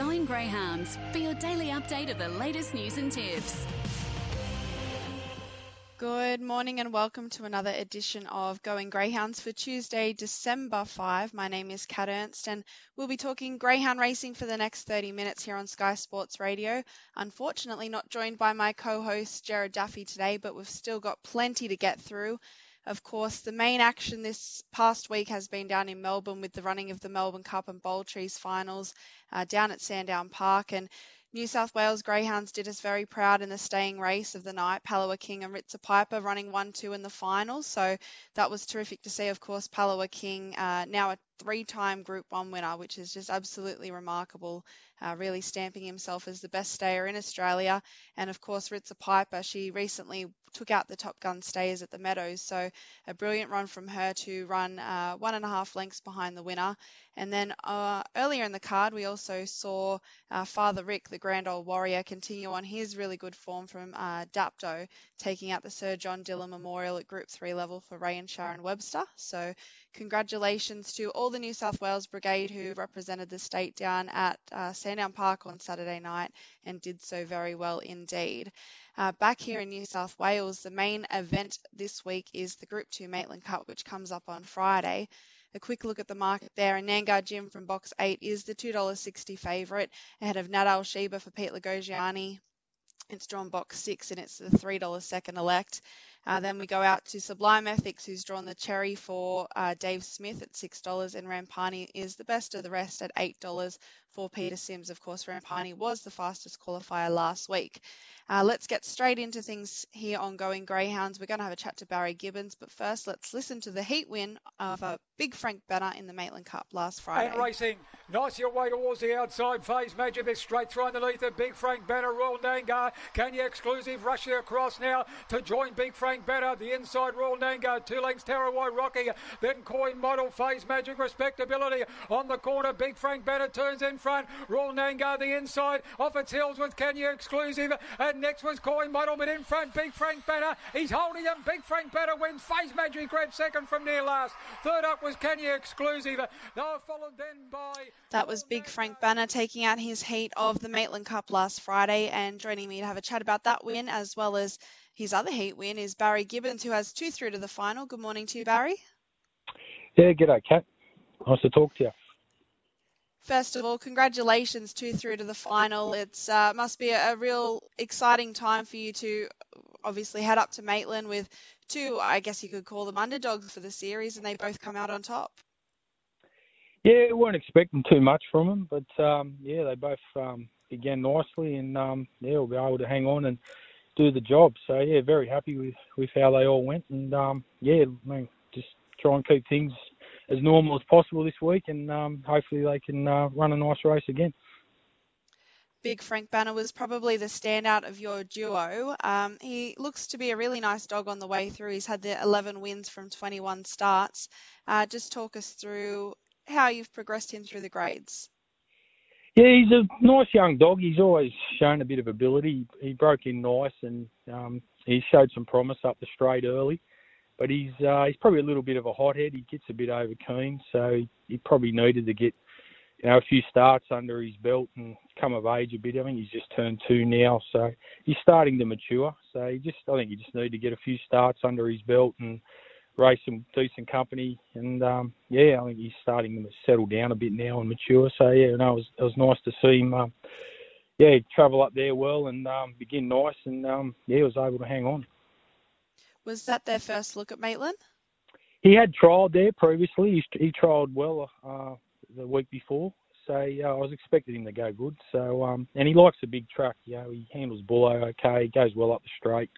Going Greyhounds for your daily update of the latest news and tips. Good morning and welcome to another edition of Going Greyhounds for Tuesday, December 5. My name is Kat Ernst and we'll be talking greyhound racing for the next 30 minutes here on Sky Sports Radio. Unfortunately, not joined by my co host Jared Duffy today, but we've still got plenty to get through. Of course, the main action this past week has been down in Melbourne with the running of the Melbourne Cup and Bold Trease finals uh, down at Sandown Park. And New South Wales Greyhounds did us very proud in the staying race of the night. Palawa King and Ritza Piper running 1 2 in the finals. So that was terrific to see. Of course, Palawa King, uh, now a three time Group 1 winner, which is just absolutely remarkable, uh, really stamping himself as the best stayer in Australia. And of course, Ritza Piper, she recently took out the Top Gun stayers at the Meadows. So a brilliant run from her to run uh, one and a half lengths behind the winner. And then uh, earlier in the card, we also saw uh, Father Rick, the Grand Old Warrior, continue on his really good form from uh, Dapto, taking out the Sir John Dillon Memorial at Group 3 level for Ray and Sharon Webster. So congratulations to all the New South Wales Brigade who represented the state down at uh, Sandown Park on Saturday night and did so very well indeed. Uh, back here in New South Wales, the main event this week is the Group 2 Maitland Cup, which comes up on Friday. A quick look at the market there, and Nangar Jim from box 8 is the $2.60 favourite, ahead of Nadal Sheba for Pete Lagogiani. It's drawn box 6 and it's the $3 second elect. Uh, then we go out to Sublime Ethics, who's drawn the cherry for uh, Dave Smith at $6, and Rampani is the best of the rest at $8 for Peter Sims. Of course, Rampani was the fastest qualifier last week. Uh, let's get straight into things here on Going Greyhounds. We're going to have a chat to Barry Gibbons, but first let's listen to the heat win of a big Frank Banner in the Maitland Cup last Friday. And racing, nice your way towards the outside phase. Major Vic straight through underneath the Big Frank Banner. Royal Nangar, Kenya exclusive, rushing across now to join Big Frank Banner. The inside Royal Nangar, two lengths Tarawai Rocky, then Coin Model, Phase Magic Respectability on the corner. Big Frank Banner turns in front. Royal Nangar the inside, off its heels with Kenya exclusive, and next was Coin Model, but in front Big Frank Banner. He's holding him. Big Frank Banner wins. Phase Magic grabs second from near last. Third up was Kenya exclusive. They were followed then by. That was Big Frank Banner taking out his heat of the Maitland Cup last Friday, and joining me to have a chat about that win as well as his other heat win is Barry Gibbons, who has two through to the final. Good morning to you, Barry. Yeah, g'day, Kat. Nice to talk to you. First of all, congratulations two through to the final. It's uh, must be a, a, real exciting time for you to obviously head up to Maitland with two, I guess you could call them underdogs for the series, and they both come out on top. Yeah, we weren't expecting too much from them, but um, yeah, they both um, began nicely, and um, yeah, we'll be able to hang on and do the job. So yeah, very happy with, with how they all went, and um, yeah, I mean, just try and keep things as normal as possible this week, and um, hopefully they can uh, run a nice race again. Big Frank Banner was probably the standout of your duo. Um, he looks to be a really nice dog on the way through. He's had the 11 wins from 21 starts. Uh, just talk us through how you've progressed him through the grades. Yeah, he's a nice young dog. He's always shown a bit of ability. He broke in nice and um, he showed some promise up the straight early but he's uh, he's probably a little bit of a hothead. He gets a bit over keen, so he probably needed to get you know a few starts under his belt and come of age a bit. I think he's just turned two now, so he's starting to mature. So he just I think he just need to get a few starts under his belt and race some decent company. And um, yeah, I think he's starting to settle down a bit now and mature. So yeah, no, it was it was nice to see him. Um, yeah, travel up there well and um, begin nice, and um, yeah, he was able to hang on. Was that their first look at Maitland? He had trialled there previously. He, he trialled well uh, the week before, so I was expecting him to go good. So um, and he likes a big truck. You know, he handles bullo okay. He goes well up the straight.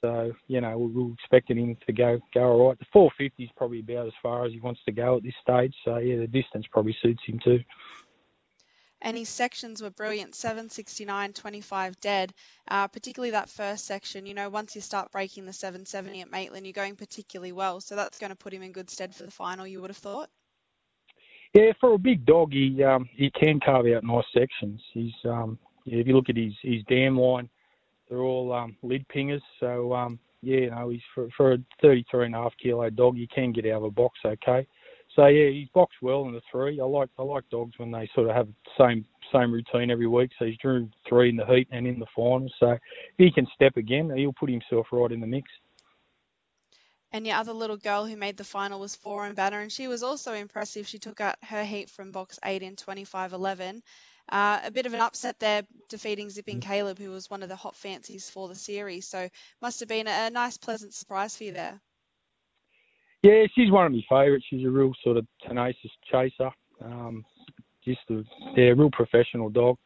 So you know, we we're expecting him to go go all right. The 450 is probably about as far as he wants to go at this stage. So yeah, the distance probably suits him too and his sections were brilliant 769 25 dead. Uh, particularly that first section you know once you start breaking the 770 at maitland you're going particularly well. So that's going to put him in good stead for the final you would have thought. Yeah for a big dog he um, he can carve out nice sections. He's um, yeah, if you look at his his dam line they're all um, lid pingers. So um, yeah you know he's for, for a 33 and a half kilo dog he can get out of a box okay so yeah, he's boxed well in the three. I like I like dogs when they sort of have the same same routine every week. So he's drew three in the heat and in the final. So if he can step again, he'll put himself right in the mix. And your other little girl who made the final was Four and Banner, and she was also impressive. She took out her heat from box eight in 25.11. Uh, a bit of an upset there, defeating Zipping Caleb, who was one of the hot fancies for the series. So must have been a nice, pleasant surprise for you there. Yeah, she's one of my favourites. She's a real sort of tenacious chaser. Um, just a yeah, real professional dog.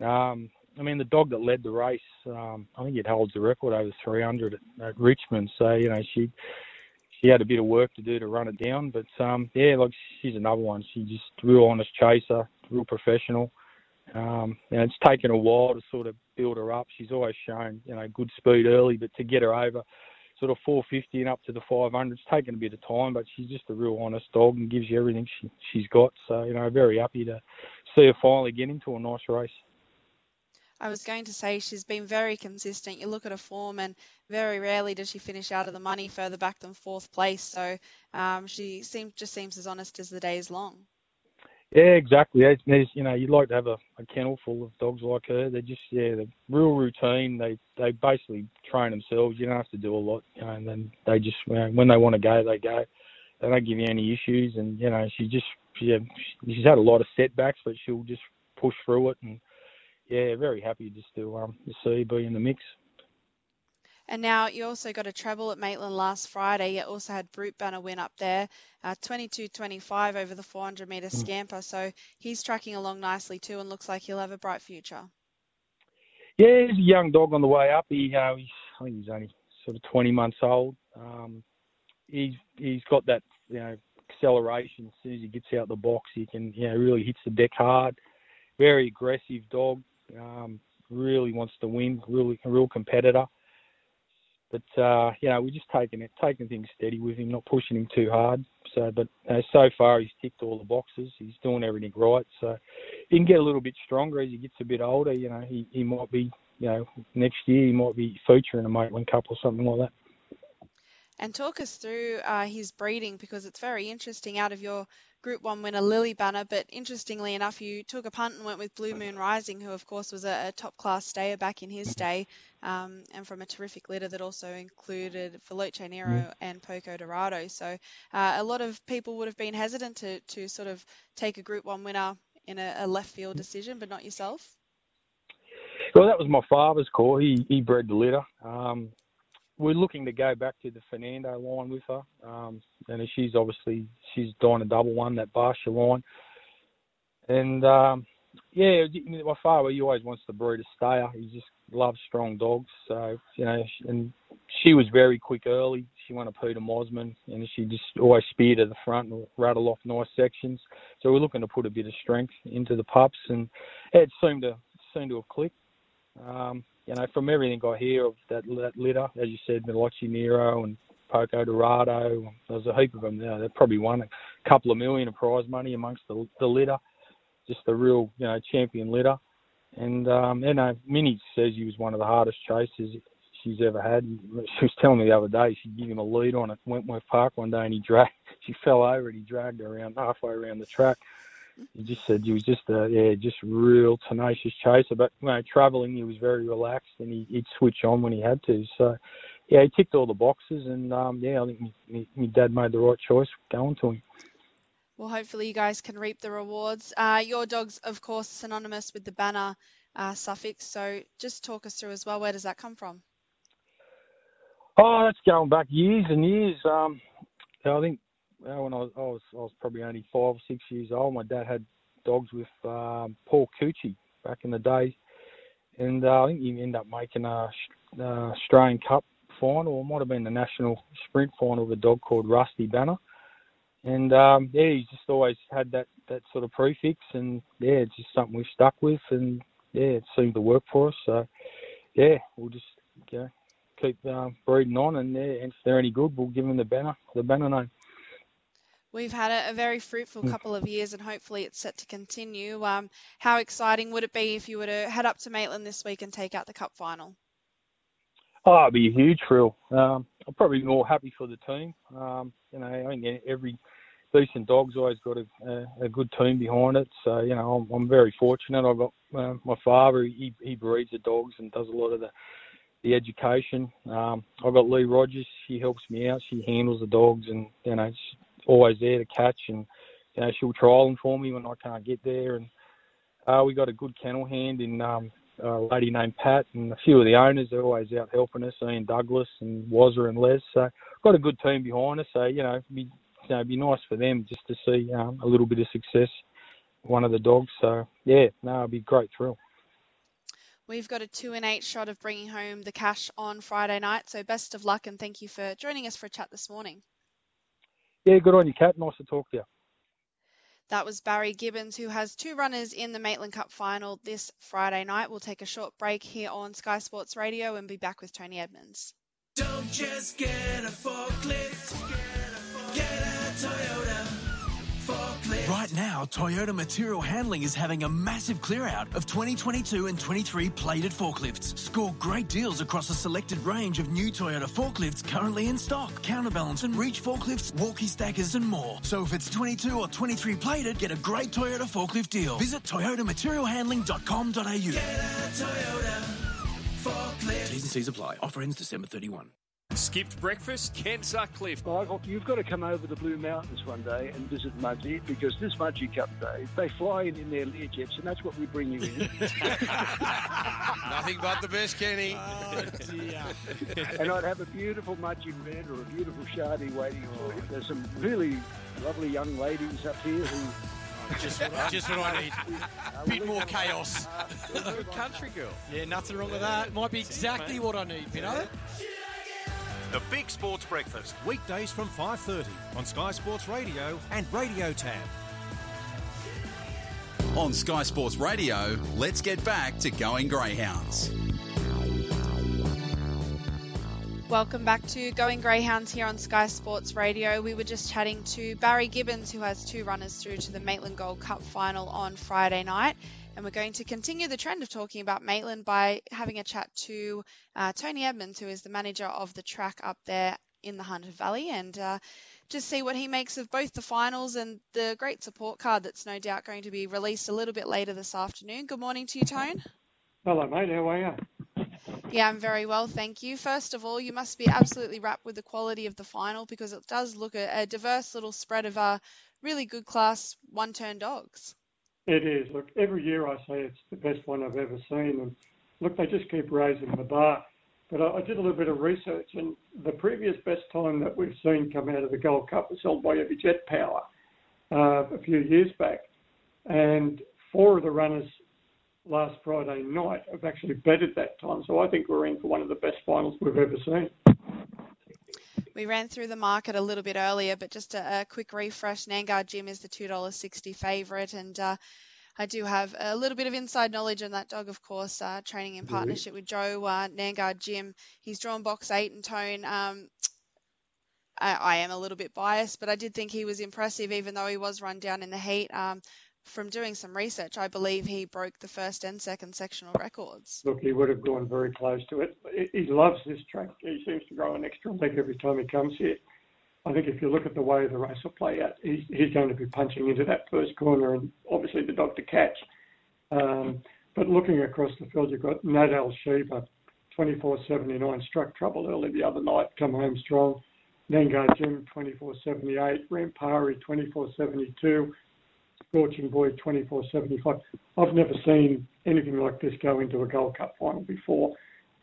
Um, I mean, the dog that led the race, um, I think it holds the record over 300 at, at, Richmond. So you know, she she had a bit of work to do to run it down. But um, yeah, like she's another one. She's just real honest chaser, real professional. Um, know, it's taken a while to sort of build her up. She's always shown you know good speed early, but to get her over sort of 450 and up to the 500. It's taken a bit of time, but she's just a real honest dog and gives you everything she, she's got. So, you know, very happy to see her finally get into a nice race. I was going to say she's been very consistent. You look at her form, and very rarely does she finish out of the money further back than fourth place. So um, she seems just seems as honest as the day is long. Yeah, exactly. There's, you know, you'd like to have a, a kennel full of dogs like her. They're just, yeah, they're real routine. They they basically train themselves. You don't have to do a lot, you know, and then they just, when they want to go, they go. They don't give you any issues, and you know, she just, yeah, she's had a lot of setbacks, but she'll just push through it, and yeah, very happy just to um to see be in the mix. And now you also got a treble at Maitland last Friday. You also had Brute Banner win up there, uh, 22.25 over the 400 metre hmm. scamper. So he's tracking along nicely too, and looks like he'll have a bright future. Yeah, he's a young dog on the way up. He, uh, he's, I think he's only sort of 20 months old. Um, he's he's got that you know acceleration as soon as he gets out the box. He can you know really hits the deck hard. Very aggressive dog. Um, really wants to win. Really a real competitor. But uh, you know, we're just taking it, taking things steady with him, not pushing him too hard. So, but uh, so far he's ticked all the boxes. He's doing everything right. So he can get a little bit stronger as he gets a bit older. You know, he, he might be, you know, next year he might be featuring a Maitland Cup or something like that. And talk us through uh, his breeding because it's very interesting. Out of your Group 1 winner Lily Banner, but interestingly enough, you took a punt and went with Blue Moon Rising, who of course was a, a top class stayer back in his day, um, and from a terrific litter that also included Veloce Nero mm. and Poco Dorado. So uh, a lot of people would have been hesitant to, to sort of take a Group 1 winner in a, a left field decision, but not yourself. Well, that was my father's call. He he bred the litter. Um, we're looking to go back to the Fernando line with her, um, and she's obviously she's dying a double one that Barsha line, and um, yeah, my father he always wants to breed a stayer. He just loves strong dogs, so you know, and she was very quick early. She won a Peter Mosman, and she just always speared at the front and rattle off nice sections. So we're looking to put a bit of strength into the pups, and it seemed to seemed to have clicked. Um, you know, from everything I hear of that, that litter, as you said, Veloce Nero and Poco Dorado, there's a heap of them now. They probably won a couple of million of prize money amongst the, the litter. Just a real, you know, champion litter. And, um, you know, Minnie says he was one of the hardest chasers she's ever had. She was telling me the other day she gave him a lead on at Wentworth Park one day and he dragged, she fell over and he dragged her around halfway around the track he just said he was just a yeah, just real tenacious chaser. But you know, traveling, he was very relaxed and he, would switch on when he had to. So yeah, he ticked all the boxes, and um, yeah, I think my, dad made the right choice going to him. Well, hopefully you guys can reap the rewards. Uh, your dog's, of course, synonymous with the banner uh, suffix. So just talk us through as well. Where does that come from? Oh, that's going back years and years. Um, I think well, when I was, I was, I was probably only five or six years old, my dad had dogs with um, Paul Cucci back in the day, and uh, I think he ended up making a, a Australian Cup final, or it might have been the national sprint final with a dog called Rusty Banner. And um, yeah, he's just always had that, that sort of prefix, and yeah, it's just something we've stuck with, and yeah, it seemed to work for us. So yeah, we'll just you know, keep uh, breeding on, and yeah, if they're any good, we'll give them the banner, the banner name. We've had a, a, very fruitful mm. couple of years, and hopefully it's set to continue. Um, how exciting would it be if you were to head up to Maitland this week and take out the cup final? Oh, it'd be a huge thrill. Um, I'm probably more happy for the team. Um, you know, I think every decent dog's always got a, a, good team behind it. So you know, I'm, I'm very fortunate. I've got uh, my father. He he breeds the dogs and does a lot of the the education. Um, I've got Lee Rogers. She helps me out. She handles the dogs, and you know, always there to catch, and you know, she'll trial them for me when I can't get there. And uh, we got a good kennel hand in um, a lady named Pat, and a few of the owners are always out helping us. Ian Douglas and Wazza and Les. So got a good team behind us. So you know, be you know, it'd be nice for them just to see um, a little bit of success. One of the dogs. So yeah, no, it'd be a great thrill. We've got a two and eight shot of bringing home the cash on Friday night. So best of luck and thank you for joining us for a chat this morning. Yeah, good on you, Kat. Nice to talk to you. That was Barry Gibbons, who has two runners in the Maitland Cup final this Friday night. We'll take a short break here on Sky Sports Radio and be back with Tony Edmonds. Don't just get a forklift, Right now, Toyota Material Handling is having a massive clear out of 2022 and 23 plated forklifts. Score great deals across a selected range of new Toyota forklifts currently in stock. Counterbalance and reach forklifts, walkie stackers, and more. So if it's 22 or 23 plated, get a great Toyota forklift deal. Visit toyotamaterialhandling.com.au. Get a Toyota forklift. T's and C's apply. Offer ends December 31. Skipped breakfast, Ken Sutcliffe. Michael, you've got to come over the Blue Mountains one day and visit Mudgee because this Mudgee Cup day, they fly in in their Learjets and that's what we bring you in. Nothing but the best, Kenny. Oh, and I'd have a beautiful Mudgee red or a beautiful Shardy waiting for you. There's some really lovely young ladies up here who oh, just what, I, just what I need. A bit more chaos. Good country girl. Yeah, nothing wrong with that. Might be exactly what I need, you know? The Big Sports Breakfast, weekdays from 5:30 on Sky Sports Radio and Radio Tab. On Sky Sports Radio, let's get back to going Greyhounds. Welcome back to Going Greyhounds here on Sky Sports Radio. We were just chatting to Barry Gibbons, who has two runners through to the Maitland Gold Cup final on Friday night. And we're going to continue the trend of talking about Maitland by having a chat to uh, Tony Edmonds, who is the manager of the track up there in the Hunter Valley, and uh, just see what he makes of both the finals and the great support card that's no doubt going to be released a little bit later this afternoon. Good morning to you, Tone. Hello, mate. How are you? Yeah, I'm very well, thank you. First of all, you must be absolutely rapt with the quality of the final because it does look a, a diverse little spread of uh, really good class one-turn dogs. It is. Look, every year I say it's the best one I've ever seen, and look, they just keep raising the bar. But I, I did a little bit of research, and the previous best time that we've seen come out of the Gold Cup was held by Every Jet Power uh, a few years back, and four of the runners last Friday night have actually bettered that time. So I think we're in for one of the best finals we've ever seen. We ran through the market a little bit earlier, but just a, a quick refresh. Nangar Jim is the $2.60 favourite, and uh, I do have a little bit of inside knowledge on that dog, of course, uh, training in partnership with Joe uh, Nangar Jim. He's drawn box eight and tone. Um, I, I, am a little bit biased, but I did think he was impressive, even though he was run down in the heat. Um, from doing some research, I believe he broke the first and second sectional records. Look, he would have gone very close to it. He loves this track. He seems to grow an extra leg every time he comes here. I think if you look at the way the race will play out, he's, he's going to be punching into that first corner and obviously the dog to catch. Um, but looking across the field, you've got Nadal Shiva, 24.79, struck trouble early the other night, come home strong. Nangar Jim, 24.78, Rampari, 24.72. Scorching Boy 24.75. I've never seen anything like this go into a Gold Cup final before,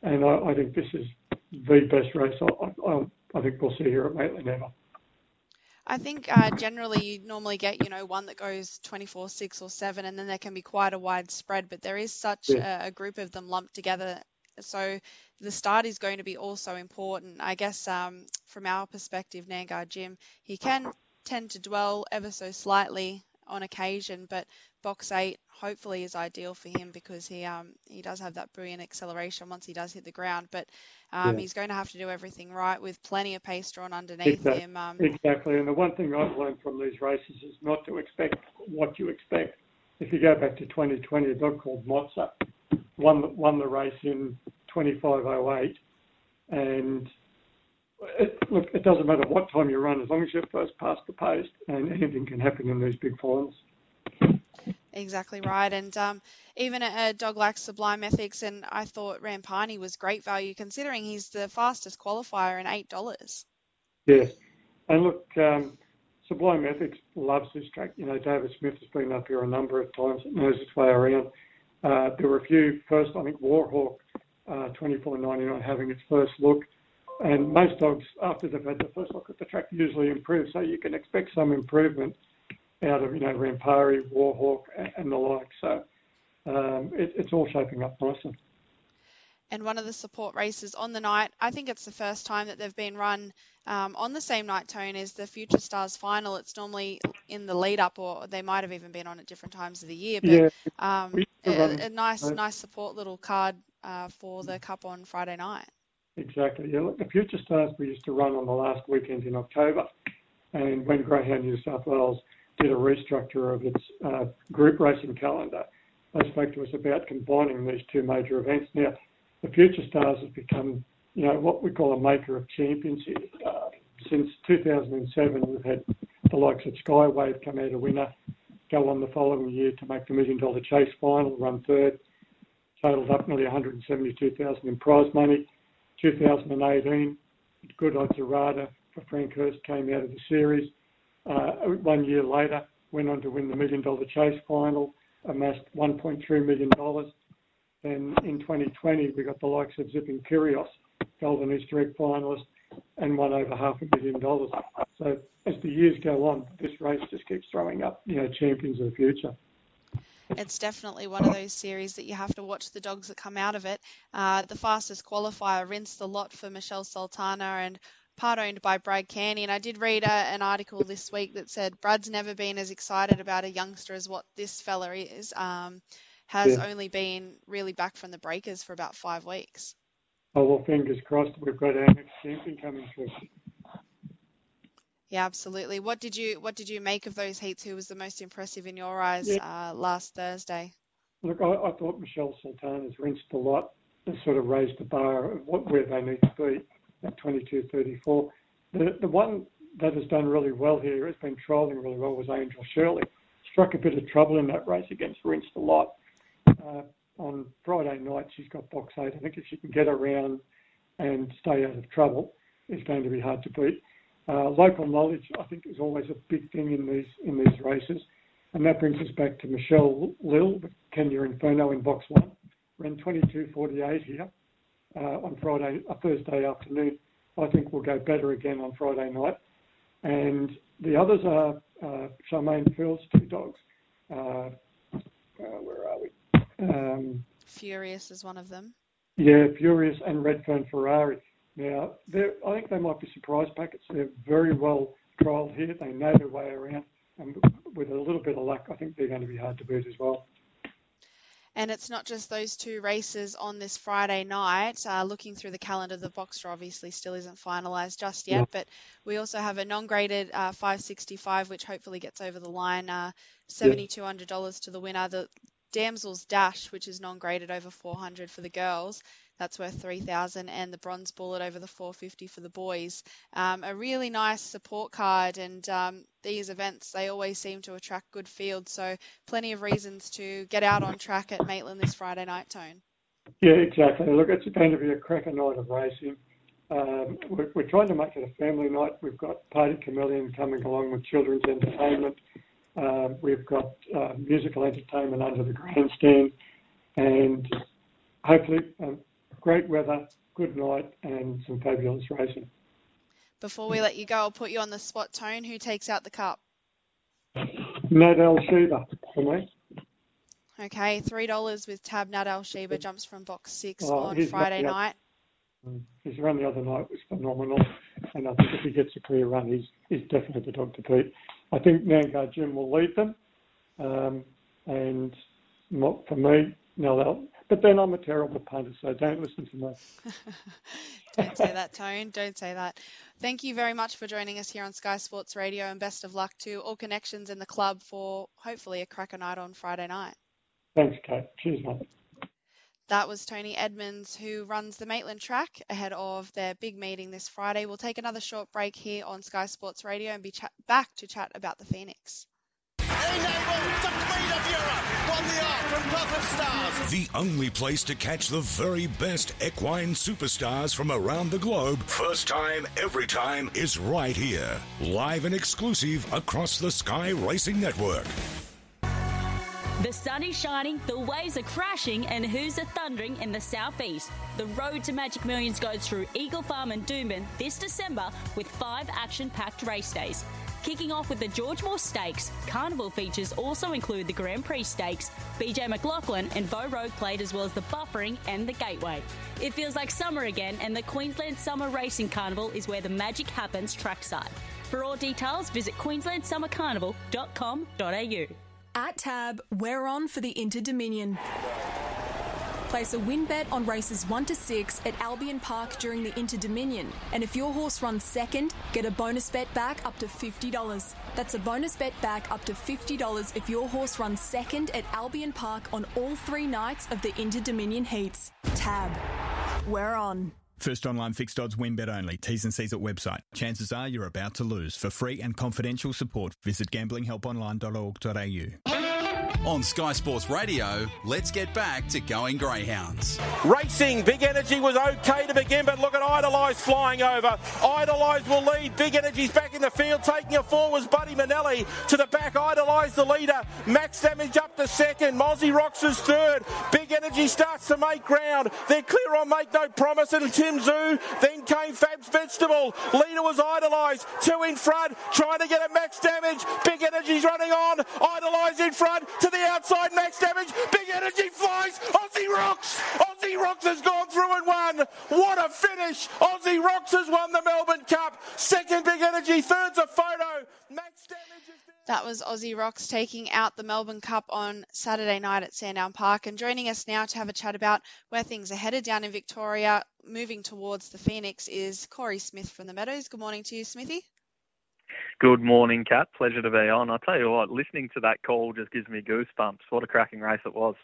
and I, I think this is the best race I, I, I, think we'll see here at Maitland ever. I think uh, generally you normally get, you know, one that goes 24, 6 or 7, and then there can be quite a wide spread, but there is such yeah. a, a, group of them lumped together. So the start is going to be also important. I guess um, from our perspective, Nangar Jim, he can tend to dwell ever so slightly on occasion, but box eight hopefully is ideal for him because he um, he does have that brilliant acceleration once he does hit the ground. But um, yeah. he's going to have to do everything right with plenty of pace drawn underneath exactly. him. Um, exactly, and the one thing I've learned from these races is not to expect what you expect. If you go back to 2020, a dog called Mozza won won the race in 25:08, and it, look, it doesn't matter what time you run, as long as you're first past the post, and anything can happen in these big finals. Exactly right. And um, even a, a, dog like Sublime Ethics, and I thought Rampani was great value considering he's the fastest qualifier in $8. Yes. And look, um, Sublime Ethics loves this track. You know, David Smith has been up here a number of times, it knows its way around. Uh, there were a few first, I think Warhawk, uh, 24.99 having its first look. And most dogs, after they've had the first look at the track, usually improve. So you can expect some improvement out of, you know, Rampari, Warhawk, and the like. So um, it, it's all shaping up nicely. And one of the support races on the night, I think it's the first time that they've been run um, on the same night tone as the Future Stars final. It's normally in the lead up, or they might have even been on at different times of the year. But yeah, um, a, a, nice, nice support little card uh, for the Cup on Friday night. Exactly. Yeah, look, the Future Stars we used to run on the last weekend in October, and when Greyhound New South Wales did a restructure of its uh, group racing calendar. They spoke to us about combining these two major events. Now, the Future Stars has become, you know, what we call a maker of champions. Uh, since 2007, we've had the likes of Skywave come out a winner, go on the following year to make the Million Dollar Chase final, run third, totaled up nearly 172,000 in prize money. 2018, Good Odds Harada for Frank Hurst came out of the series. Uh, one year later, went on to win the Million Dollar Chase final, amassed $1.3 million. Then in 2020, we got the likes of Zipping Kyrgios, Golden Easter Egg finalist, and won over half a million dollars. So as the years go on, this race just keeps throwing up, you know, champions of the future. It's definitely one of those series that you have to watch the dogs that come out of it. Uh, the fastest qualifier rinsed the lot for Michelle Sultana and part owned by Brad Canny. And I did read a, an article this week that said Brad's never been as excited about a youngster as what this fella is. Um, has yeah. only been really back from the breakers for about five weeks. Oh well, fingers crossed. We've got our next champion coming through. Yeah, absolutely. What did you what did you make of those heats? Who was the most impressive in your eyes yeah. uh, last Thursday? Look, I, I thought Michelle Sultana's rinsed a lot and sort of raised the bar of what, where they need to be at 22.34. The, the one that has done really well here, has been trolling really well, was Angel Shirley. Struck a bit of trouble in that race against Rinsed a lot. Uh, on Friday night, she's got box eight. I think if she can get around and stay out of trouble, it's going to be hard to beat. Uh, local knowledge, I think, is always a big thing in these in these races, and that brings us back to Michelle Lill with Kenya Inferno in box one. Ran 22.48 here uh, on Friday, a Thursday afternoon. I think we'll go better again on Friday night. And the others are uh, Charmaine Field's two dogs. Uh, uh, where are we? Um, Furious is one of them. Yeah, Furious and Redfern Ferrari. Now, I think they might be surprise packets. They're very well trialled here. They know their way around. And with a little bit of luck, I think they're going to be hard to beat as well. And it's not just those two races on this Friday night. Uh, looking through the calendar, the Boxer obviously still isn't finalised just yet, yeah. but we also have a non-graded uh, 565, which hopefully gets over the line. Uh, $7,200 yeah. to the winner. The Damsel's Dash, which is non-graded over 400 for the girls, that's worth 3000 and the bronze bullet over the 450 for the boys um, a really nice support card and um, these events they always seem to attract good fields so plenty of reasons to get out on track at maitland this friday night tone yeah exactly look it's going to be a cracker night of racing um, we're, we're, trying to make it a family night. We've got Party Chameleon coming along with children's entertainment. Um, we've got uh, musical entertainment under the grandstand, and hopefully um, great weather, good night, and some fabulous racing. Before we let you go, I'll put you on the spot, Tone. Who takes out the cup? Nadal Sheba for me. Okay, three dollars with Tab Nadal Sheba jumps from box six oh, on Friday night. Mm, his run the other night was phenomenal, and I think if he gets a clear run, he's he's definitely the dog to beat. I think Nangar Jim will lead them, um, and for me, no, but then I'm a terrible punter, so don't listen to me. don't say that, Tone. Don't say that. Thank you very much for joining us here on Sky Sports Radio, and best of luck to all connections in the club for hopefully a cracker night on Friday night. Thanks, Kate. Cheers, mate. That was Tony Edmonds, who runs the Maitland track ahead of their big meeting this Friday. We'll take another short break here on Sky Sports Radio and be chat- back to chat about the Phoenix. The only place to catch the very best equine superstars from around the globe, first time, every time, is right here. Live and exclusive across the Sky Racing Network. The sun is shining, the waves are crashing, and who's a thundering in the southeast? The road to Magic Millions goes through Eagle Farm and Doomben this December with five action packed race days. Kicking off with the George Moore Stakes, Carnival features also include the Grand Prix Stakes, BJ McLachlan and Vo Rogue Plate, as well as the Buffering and the Gateway. It feels like summer again, and the Queensland Summer Racing Carnival is where the magic happens trackside. For all details, visit queenslandsummercarnival.com.au. At Tab, we're on for the Inter Dominion. Place a win bet on races 1 to 6 at Albion Park during the Inter Dominion. And if your horse runs second, get a bonus bet back up to $50. That's a bonus bet back up to $50 if your horse runs second at Albion Park on all three nights of the Inter Dominion heats. Tab. We're on. First online fixed odds win bet only. T's and C's at website. Chances are you're about to lose. For free and confidential support, visit gamblinghelponline.org.au. On Sky Sports Radio, let's get back to going Greyhounds. Racing, Big Energy was okay to begin, but look at Idolize flying over. Idolize will lead. Big Energy's back in the field, taking a four was Buddy Manelli to the back. Idolize the leader. Max Damage up to second. Mozzie Rocks is third. Big Energy starts to make ground. They're clear on Make No Promise and Tim Zoo. Then came Fab's Vegetable. Leader was Idolize. Two in front, trying to get a max damage. Big Energy's running on. Idolize in front to the outside, max damage. Big energy flies. Aussie Rocks. Aussie Rocks has gone through and won. What a finish. Aussie Rocks has won the Melbourne Cup. Second, big energy. Third's a photo. Max damage. That was Aussie Rocks taking out the Melbourne Cup on Saturday night at Sandown Park. And joining us now to have a chat about where things are headed down in Victoria, moving towards the Phoenix, is Corey Smith from the Meadows. Good morning to you, Smithy. Good morning, Kat. Pleasure to be on. I tell you what, listening to that call just gives me goosebumps. What a cracking race it was.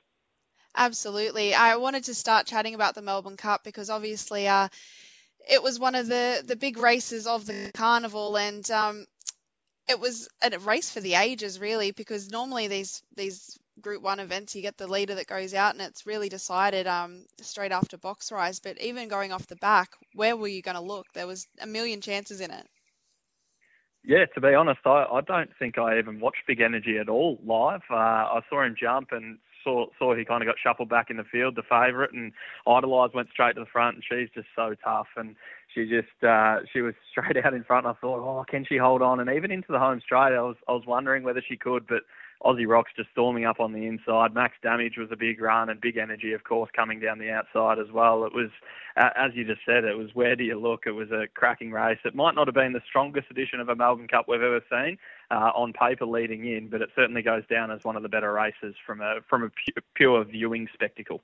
Absolutely. I wanted to start chatting about the Melbourne Cup because obviously uh, it was one of the, the big races of the carnival and um, it was a race for the ages really because normally these these group one events you get the leader that goes out and it's really decided um, straight after box rise but even going off the back where were you going to look there was a million chances in it yeah, to be honest, I, I don't think I even watched Big Energy at all live. Uh, I saw him jump and saw saw he kind of got shuffled back in the field, the favourite, and Idolize went straight to the front, and she's just so tough, and she just uh, she was straight out in front. And I thought, oh, can she hold on? And even into the home straight, I was I was wondering whether she could, but Aussie Rocks just storming up on the inside. Max Damage was a big run, and Big Energy, of course, coming down the outside as well. It was, as you just said, it was where do you look? It was a cracking race. It might not have been the strongest edition of a Melbourne Cup we've ever seen uh, on paper leading in, but it certainly goes down as one of the better races from a from a pu- pure viewing spectacle.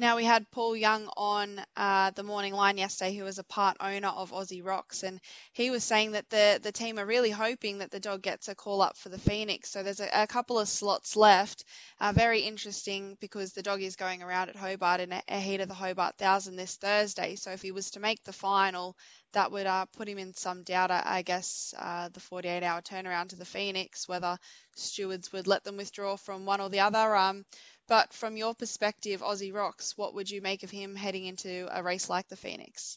Now we had Paul Young on uh, the morning line yesterday, who was a part owner of Aussie Rocks, and he was saying that the the team are really hoping that the dog gets a call up for the Phoenix. So there's a, a couple of slots left. Uh, very interesting because the dog is going around at Hobart in a, heat of the Hobart Thousand this Thursday. So if he was to make the final, that would uh, put him in some doubt, I guess, uh, the 48 hour turnaround to the Phoenix, whether stewards would let them withdraw from one or the other. Um, but from your perspective, Aussie Rocks, what would you make of him heading into a race like the Phoenix?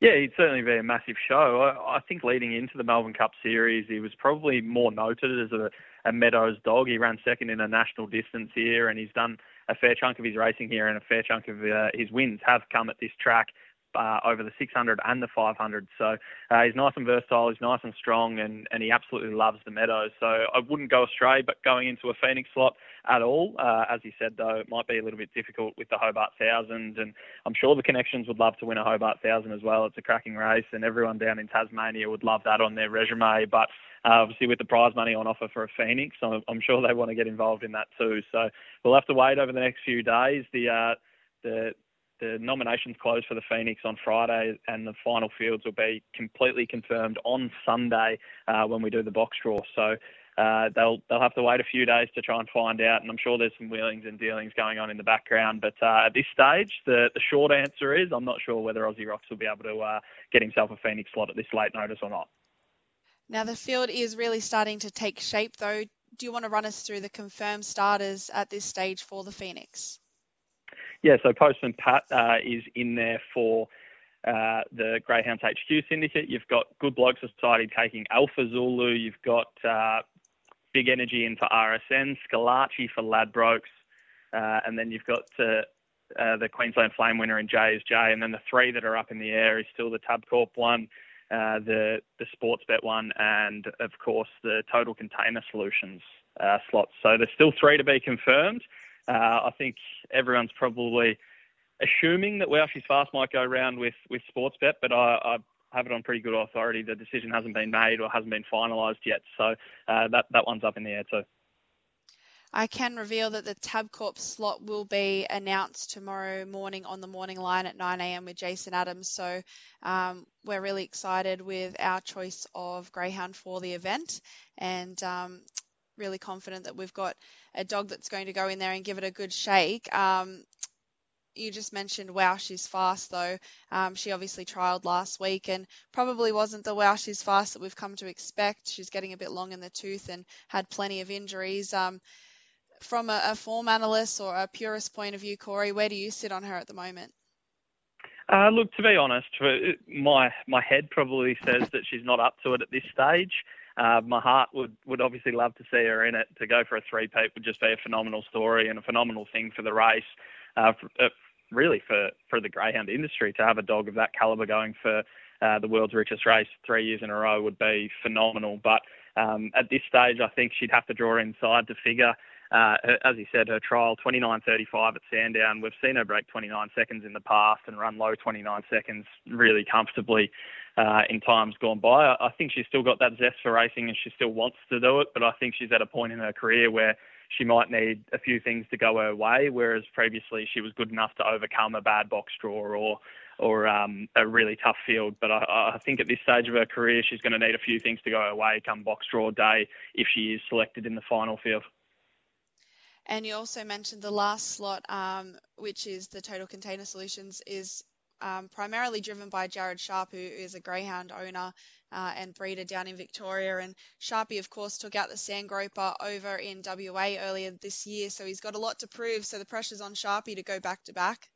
Yeah, he'd certainly be a massive show. I, I think leading into the Melbourne Cup Series, he was probably more noted as a, a Meadows dog. He ran second in a national distance here, and he's done a fair chunk of his racing here, and a fair chunk of uh, his wins have come at this track uh, over the 600 and the 500. So uh, he's nice and versatile, he's nice and strong, and, and he absolutely loves the Meadows. So I wouldn't go astray, but going into a Phoenix slot at all. Uh, as he said, though, it might be a little bit difficult with the Hobart Thousand, and I'm sure the connections would love to win a Hobart Thousand as well. It's a cracking race, and everyone down in Tasmania would love that on their resume. But uh, obviously, with the prize money on offer for a Phoenix, I'm, I'm, sure they want to get involved in that too. So we'll have to wait over the next few days. The uh, the the nominations close for the Phoenix on Friday, and the final fields will be completely confirmed on Sunday uh, when we do the box draw. So uh, they'll they'll have to wait a few days to try and find out, and I'm sure there's some wheelings and dealings going on in the background. But uh, at this stage, the the short answer is I'm not sure whether Aussie Rocks will be able to uh, get himself a Phoenix slot at this late notice or not. Now the field is really starting to take shape, though. Do you want to run us through the confirmed starters at this stage for the Phoenix? Yeah, so Postman Pat uh, is in there for uh, the Greyhounds HQ syndicate. You've got Good Bloke Society taking Alpha Zulu. You've got uh, Big Energy in for RSN, Scalacci for Ladbrokes, uh, and then you've got uh, uh, the Queensland Flame winner in JSJ, and then the three that are up in the air is still the Tabcorp one, uh, the the Sportsbet one, and of course the Total Container Solutions slots. So there's still three to be confirmed. Uh, I think everyone's probably assuming that Wow She's Fast might go around with with Sportsbet, but I, I have it on pretty good authority. The decision hasn't been made or hasn't been finalised yet, so uh, that that one's up in the air too. I can reveal that the Tabcorp slot will be announced tomorrow morning on the morning line at 9am with Jason Adams. So um, we're really excited with our choice of Greyhound for the event and um, really confident that we've got a dog that's going to go in there and give it a good shake. Um, you just mentioned wow she's fast though. Um, she obviously trialed last week and probably wasn't the wow she's fast that we've come to expect. She's getting a bit long in the tooth and had plenty of injuries. Um, from a, a, form analyst or a purist point of view corey where do you sit on her at the moment? Uh, look to be honest my my head probably says that she's not up to it at this stage uh, my heart would, would obviously love to see her in it. To go for a three-peat would just be a phenomenal story and a phenomenal thing for the race. Uh, for, uh, really for, for the greyhound industry to have a dog of that caliber going for uh, the world's richest race three years in a row would be phenomenal. But um, at this stage, I think she'd have to draw inside to figure. Uh, as you said, her trial 29.35 at Sandown. We've seen her break 29 seconds in the past and run low 29 seconds really comfortably uh, in times gone by. I, I think she's still got that zest for racing and she still wants to do it. But I think she's at a point in her career where she might need a few things to go her way, whereas previously she was good enough to overcome a bad box draw or or um, a really tough field. But I, I think at this stage of her career, she's going to need a few things to go her way come box draw day if she is selected in the final field. And you also mentioned the last slot, um, which is the Total Container Solutions, is um, primarily driven by Jared Sharp, who is a greyhound owner uh, and breeder down in Victoria. And Sharpie, of course, took out the Sandgroper over in WA earlier this year, so he's got a lot to prove. So the pressure's on Sharpie to go back to back.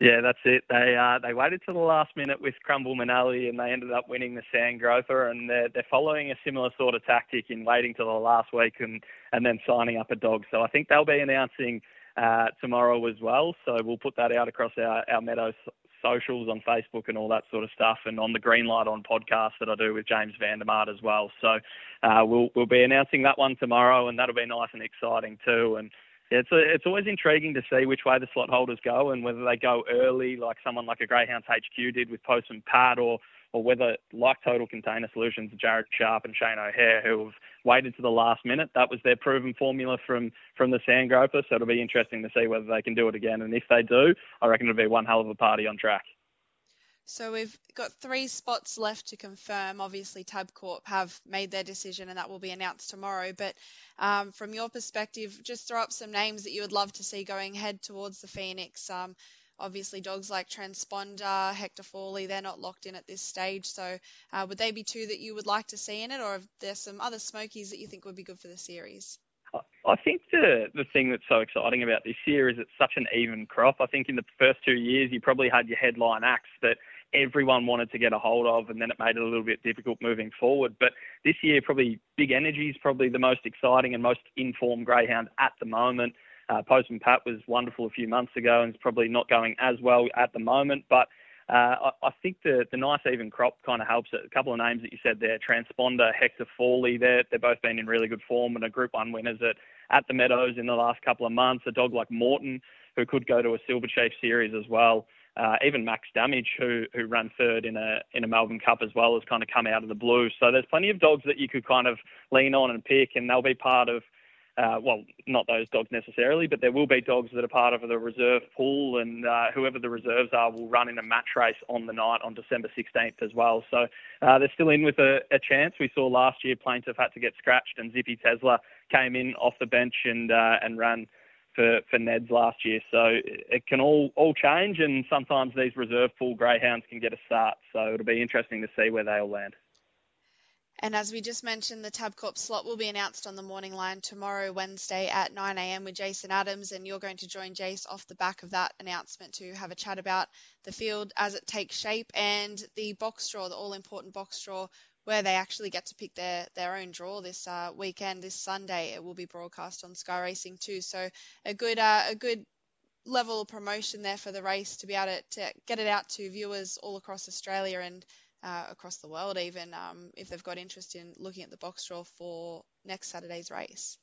Yeah, that's it. They uh, they waited to the last minute with Crumble Manali and they ended up winning the Sandgroper and they're they're following a similar sort of tactic in waiting till the last week and and then signing up a dog. So I think they'll be announcing uh, tomorrow as well. So we'll put that out across our, our Meadows socials on Facebook and all that sort of stuff, and on the Green Light on podcast that I do with James Vandermart as well. So uh, we'll we'll be announcing that one tomorrow, and that'll be nice and exciting too. And it's a, it's always intriguing to see which way the slot holders go and whether they go early, like someone like a Greyhounds HQ did with Postman Pat, or or whether, like Total Container Solutions, Jared Sharp and Shane O'Hare, who have waited to the last minute. That was their proven formula from, from the Sandgroper, so it'll be interesting to see whether they can do it again. And if they do, I reckon it'll be one hell of a party on track. So we've got three spots left to confirm. Obviously, Tabcorp have made their decision, and that will be announced tomorrow. But um, from your perspective, just throw up some names that you would love to see going head towards the Phoenix. Um, Obviously, dogs like Transponder, Hector Foley, they're not locked in at this stage. So, uh, would they be two that you would like to see in it, or are there some other smokies that you think would be good for the series? I think the the thing that's so exciting about this year is it's such an even crop. I think in the first two years you probably had your headline acts that everyone wanted to get a hold of, and then it made it a little bit difficult moving forward. But this year, probably Big Energy is probably the most exciting and most informed greyhound at the moment. Uh, Postman Pat was wonderful a few months ago and is probably not going as well at the moment. But uh, I, I, think the, the nice even crop kind of helps it. A couple of names that you said there, Transponder, Hector Foley, they're, they've both been in really good form and a Group 1 winners at, at the Meadows in the last couple of months. A dog like Morton, who could go to a Silver Chief series as well. Uh, even Max Damage, who who ran third in a in a Melbourne Cup as well, has kind of come out of the blue. So there's plenty of dogs that you could kind of lean on and pick, and they'll be part of uh, well, not those dogs necessarily, but there will be dogs that are part of the reserve pool, and uh, whoever the reserves are will run in a match race on the night on December 16th as well. So uh, they're still in with a, a, chance. We saw last year Plaintiff had to get scratched, and Zippy Tesla came in off the bench and uh, and ran for, for Neds last year. So it can all all change, and sometimes these reserve pool greyhounds can get a start. So it'll be interesting to see where they all land. And as we just mentioned, the Tabcorp slot will be announced on the morning line tomorrow, Wednesday at 9am with Jason Adams. And you're going to join Jace off the back of that announcement to have a chat about the field as it takes shape and the box draw, the all important box draw, where they actually get to pick their, their own draw this uh, weekend, this Sunday. It will be broadcast on Sky Racing too. So a good, uh, a good level of promotion there for the race to be able to, to get it out to viewers all across Australia and uh, across the world, even um, if they've got interest in looking at the box draw for next Saturday's race.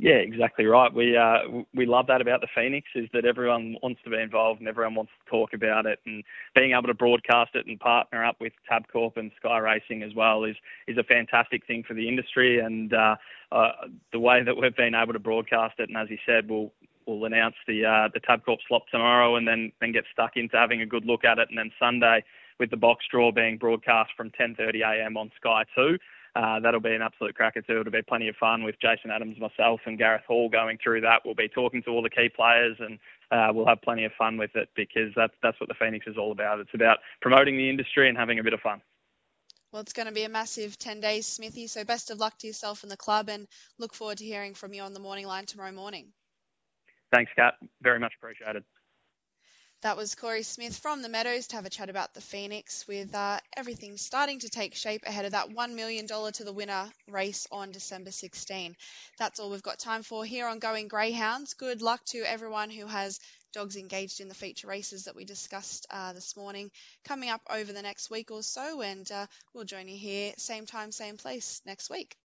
Yeah, exactly right. We uh, we love that about the Phoenix is that everyone wants to be involved and everyone wants to talk about it, and being able to broadcast it and partner up with Tabcorp and Sky Racing as well is is a fantastic thing for the industry. And uh, uh, the way that we've been able to broadcast it, and as you said, we'll we'll announce the uh, the Tabcorp slot tomorrow, and then then get stuck into having a good look at it, and then Sunday with the box draw being broadcast from 10.30am on Sky 2. Uh, that'll be an absolute cracker too. It'll be plenty of fun with Jason Adams, myself, and Gareth Hall going through that. We'll be talking to all the key players, and uh, we'll have plenty of fun with it because that's that's what the Phoenix is all about. It's about promoting the industry and having a bit of fun. Well, it's going to be a massive 10 days, Smithy. So best of luck to yourself and the club, and look forward to hearing from you on the morning line tomorrow morning. Thanks, Kat. Very much appreciated. That was Corey Smith from the Meadows to have a chat about the Phoenix with uh, everything starting to take shape ahead of that $1 million to the winner race on December 16. That's all we've got time for here on Going Greyhounds. Good luck to everyone who has dogs engaged in the feature races that we discussed uh, this morning coming up over the next week or so, and uh, we'll join you here, same time, same place next week.